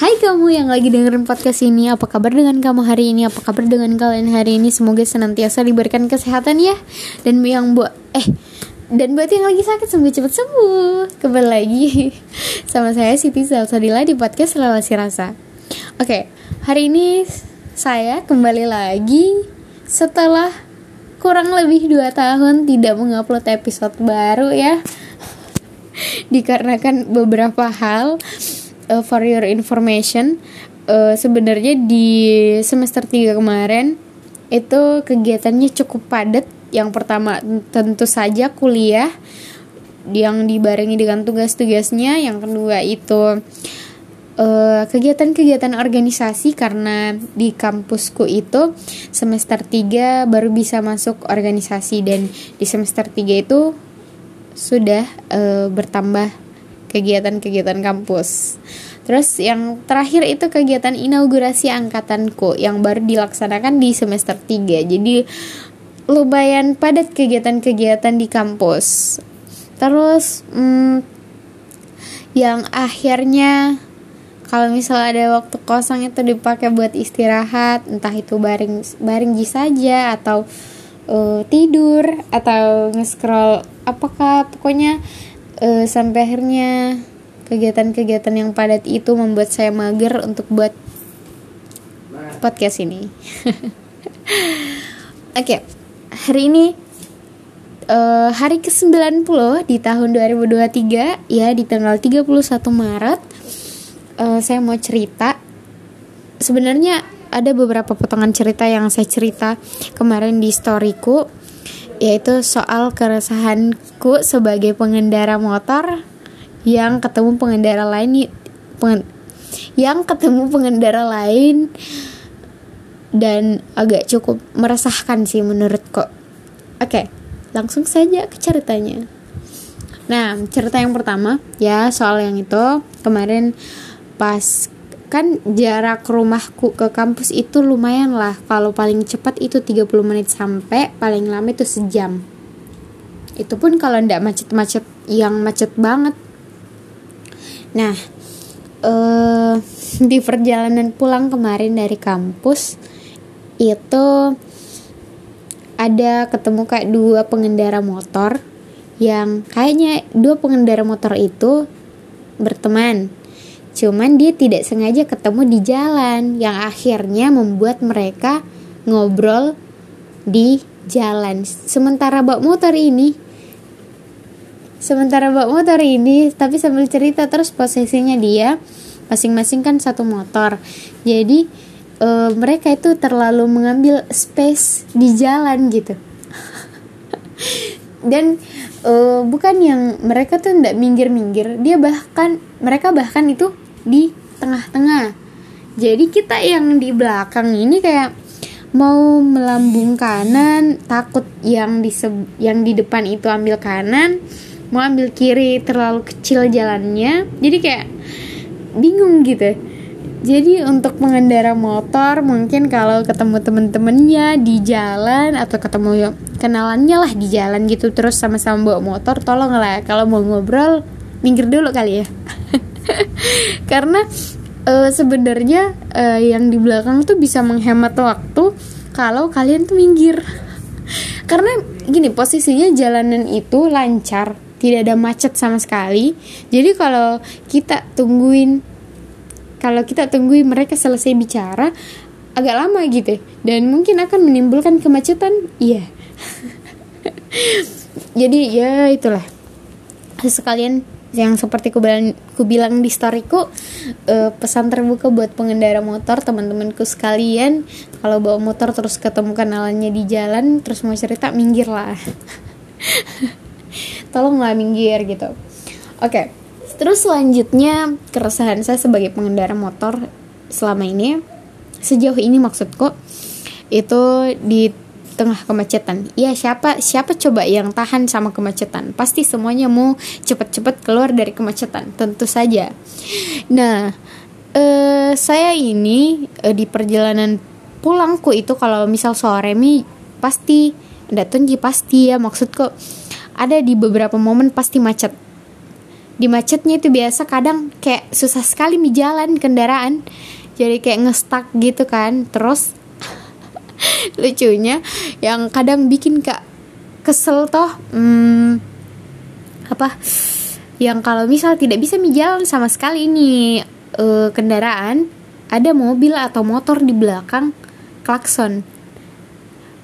Hai kamu yang lagi dengerin podcast ini Apa kabar dengan kamu hari ini? Apa kabar dengan kalian hari ini? Semoga senantiasa diberikan kesehatan ya. Dan yang buat Eh dan buat yang lagi sakit semoga cepat sembuh. Kembali lagi Sama saya Siti Salsadila di podcast Relasi Rasa. Oke Hari ini saya kembali lagi Setelah kurang lebih 2 tahun Tidak mengupload episode baru ya. Dikarenakan beberapa hal uh, for your information uh, sebenarnya di semester 3 kemarin itu kegiatannya cukup padat. Yang pertama tentu saja kuliah yang dibarengi dengan tugas-tugasnya. Yang kedua itu kegiatan kegiatan-kegiatan organisasi karena di kampusku itu semester 3 baru bisa masuk organisasi. Dan di semester 3 itu sudah uh, bertambah kegiatan-kegiatan kampus. Terus yang terakhir itu kegiatan inaugurasi angkatanku yang baru dilaksanakan di semester 3. Jadi lumayan padat kegiatan-kegiatan di kampus. Terus hmm, yang akhirnya kalau misalnya ada waktu kosong itu dipakai buat istirahat, entah itu baring baring saja atau uh, tidur atau nge-scroll apakah pokoknya uh, sampai akhirnya kegiatan-kegiatan yang padat itu membuat saya mager untuk buat podcast ini. Oke, okay. hari ini uh, hari ke-90 di tahun 2023 ya di tanggal 31 Maret uh, saya mau cerita sebenarnya ada beberapa potongan cerita yang saya cerita kemarin di storyku yaitu soal keresahanku sebagai pengendara motor yang ketemu pengendara lain pengen, yang ketemu pengendara lain dan agak cukup meresahkan sih menurut kok. Oke, langsung saja ke ceritanya. Nah, cerita yang pertama ya soal yang itu kemarin pas kan jarak rumahku ke kampus itu lumayan lah. Kalau paling cepat itu 30 menit sampai paling lama itu sejam. Itu pun kalau ndak macet-macet yang macet banget. Nah eh, di perjalanan pulang kemarin dari kampus itu ada ketemu kayak dua pengendara motor yang kayaknya dua pengendara motor itu berteman Cuman dia tidak sengaja ketemu di jalan yang akhirnya membuat mereka ngobrol di jalan. Sementara bak motor ini Sementara bak motor ini tapi sambil cerita terus posisinya dia masing-masing kan satu motor. Jadi e, mereka itu terlalu mengambil space di jalan gitu. Dan uh, bukan yang mereka tuh ndak minggir-minggir dia bahkan mereka bahkan itu di tengah-tengah. Jadi kita yang di belakang ini kayak mau melambung kanan takut yang di yang di depan itu ambil kanan mau ambil kiri terlalu kecil jalannya. Jadi kayak bingung gitu jadi untuk pengendara motor mungkin kalau ketemu temen-temennya di jalan atau ketemu kenalannya lah di jalan gitu terus sama-sama bawa motor tolong lah kalau mau ngobrol minggir dulu kali ya. Karena uh, sebenarnya uh, yang di belakang tuh bisa menghemat waktu kalau kalian tuh minggir. Karena gini posisinya jalanan itu lancar tidak ada macet sama sekali. Jadi kalau kita tungguin kalau kita tungguin mereka selesai bicara agak lama gitu. Dan mungkin akan menimbulkan kemacetan iya. Jadi ya itulah. Sekalian yang seperti ku bilang, ku bilang di storyku uh, pesan terbuka buat pengendara motor teman-temanku sekalian. Kalau bawa motor terus ketemu kenalannya di jalan terus mau cerita minggir lah tolonglah minggir gitu. Oke. okay. Terus selanjutnya keresahan saya sebagai pengendara motor selama ini sejauh ini maksudku itu di tengah kemacetan. Iya siapa siapa coba yang tahan sama kemacetan? Pasti semuanya mau cepet-cepet keluar dari kemacetan, tentu saja. Nah, eh, saya ini eh, di perjalanan pulangku itu kalau misal sore mi pasti ndak pasti ya maksudku ada di beberapa momen pasti macet di macetnya itu biasa kadang kayak susah sekali mi jalan kendaraan. Jadi kayak ngestak gitu kan. Terus lucunya yang kadang bikin kak kesel toh hmm, apa yang kalau misal tidak bisa mi jalan sama sekali ini uh, kendaraan ada mobil atau motor di belakang klakson.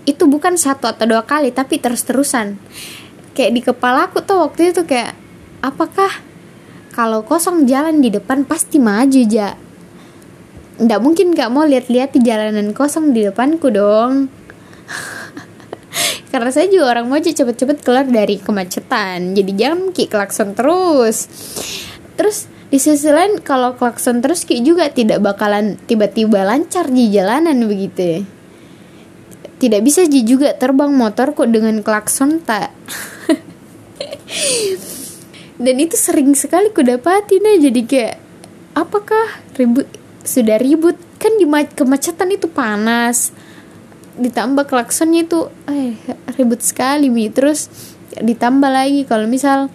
Itu bukan satu atau dua kali tapi terus-terusan. Kayak di kepala aku tuh waktu itu kayak apakah kalau kosong jalan di depan pasti maju ja? Ndak mungkin gak mau lihat-lihat di jalanan kosong di depanku dong. Karena saya juga orang mau cepet-cepet keluar dari kemacetan. Jadi jangan ki klakson terus. Terus di sisi lain kalau klakson terus ki juga tidak bakalan tiba-tiba lancar di jalanan begitu. Tidak bisa juga terbang motor kok dengan klakson tak dan itu sering sekali ku dapatin aja jadi kayak apakah ribut sudah ribut? Kan di kemacetan itu panas. Ditambah klaksonnya itu eh ribut sekali mi. Terus ditambah lagi kalau misal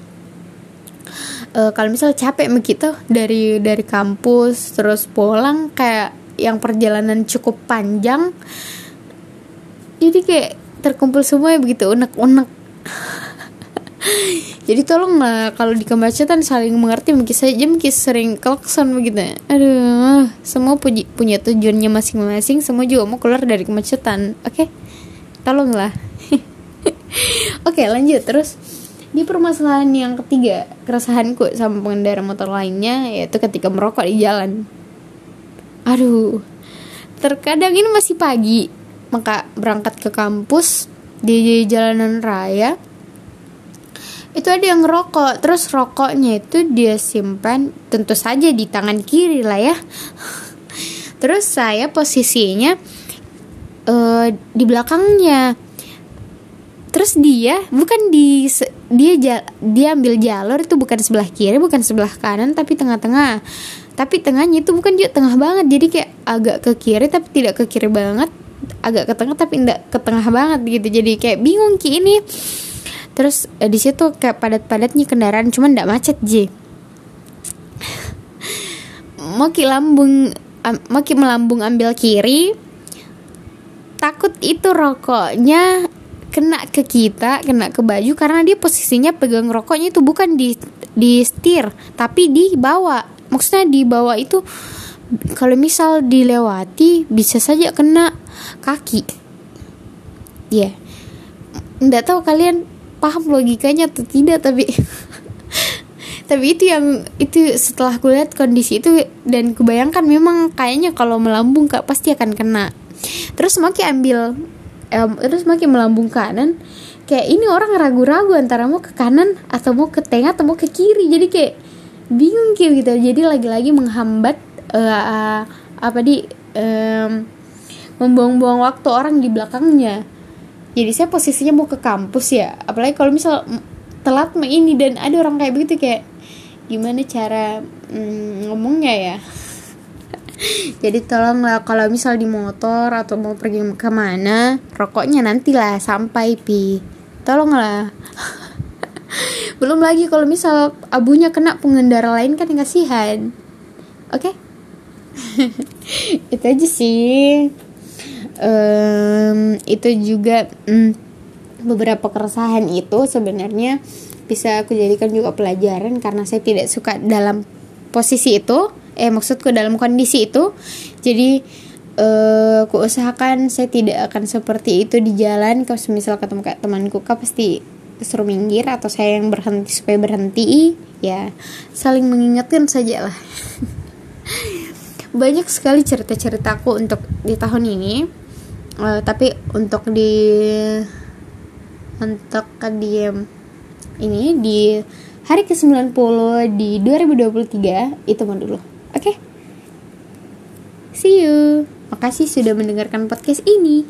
uh, kalau misal capek begitu dari dari kampus terus pulang kayak yang perjalanan cukup panjang jadi kayak terkumpul semua ya begitu unek-unek jadi tolong lah kalau di kemacetan saling mengerti mungkin saja mungkin sering klakson begitu. Aduh semua puji, punya tujuannya masing-masing semua juga mau keluar dari kemacetan oke? Okay? tolonglah oke okay, lanjut terus. Di permasalahan yang ketiga keresahanku sama pengendara motor lainnya yaitu ketika merokok di jalan. Aduh terkadang ini masih pagi maka berangkat ke kampus di jalanan raya itu ada yang rokok terus rokoknya itu dia simpan tentu saja di tangan kiri lah ya. Terus saya posisinya uh, di belakangnya. Terus dia bukan di dia dia ambil jalur itu bukan sebelah kiri bukan sebelah kanan tapi tengah-tengah. Tapi tengahnya itu bukan juga tengah banget. Jadi kayak agak ke kiri tapi tidak ke kiri banget. Agak ke tengah tapi tidak ke tengah banget gitu. Jadi kayak bingung ki ini terus eh, di situ kayak padat-padatnya kendaraan cuman tidak macet ji mau ki lambung um, mau ki melambung ambil kiri. Takut itu rokoknya kena ke kita kena ke baju karena dia posisinya pegang rokoknya itu bukan di di setir tapi di bawah. Maksudnya di bawah itu kalau misal dilewati bisa saja kena kaki. Ya yeah. nggak tahu kalian paham logikanya atau tidak tapi tapi itu yang itu setelah kulihat kondisi itu dan kebayangkan memang kayaknya kalau melambung kak pasti akan kena. Terus makin ambil um, terus makin melambung kanan kayak ini orang ragu-ragu antara mau ke kanan atau mau ke tengah atau mau ke kiri. Jadi kayak bingung gitu. Jadi lagi-lagi menghambat uh, uh, apa di um, membuang-buang waktu orang di belakangnya jadi saya posisinya mau ke kampus ya. Apalagi kalau misal telat mah ini dan ada orang kayak begitu kayak gimana cara mm, ngomongnya ya? Jadi tolonglah kalau misal di motor atau mau pergi ke mana rokoknya nantilah sampai pi. Tolonglah. Belum lagi kalau misal abunya kena pengendara lain kan kasihan. Oke? Okay? itu aja sih um, itu juga um, beberapa keresahan itu sebenarnya bisa aku jadikan juga pelajaran karena saya tidak suka dalam posisi itu eh maksudku dalam kondisi itu. Jadi uh, aku usahakan saya tidak akan seperti itu di jalan. Kalau misal ketemu kayak temanku kak pasti suruh minggir atau saya yang berhenti supaya berhenti? Ya saling mengingatkan saja lah banyak sekali cerita-ceritaku untuk di tahun ini uh, tapi untuk di untuk di ini di hari ke-90 di 2023 itu dulu. Oke. Okay? See you. Makasih sudah mendengarkan podcast ini.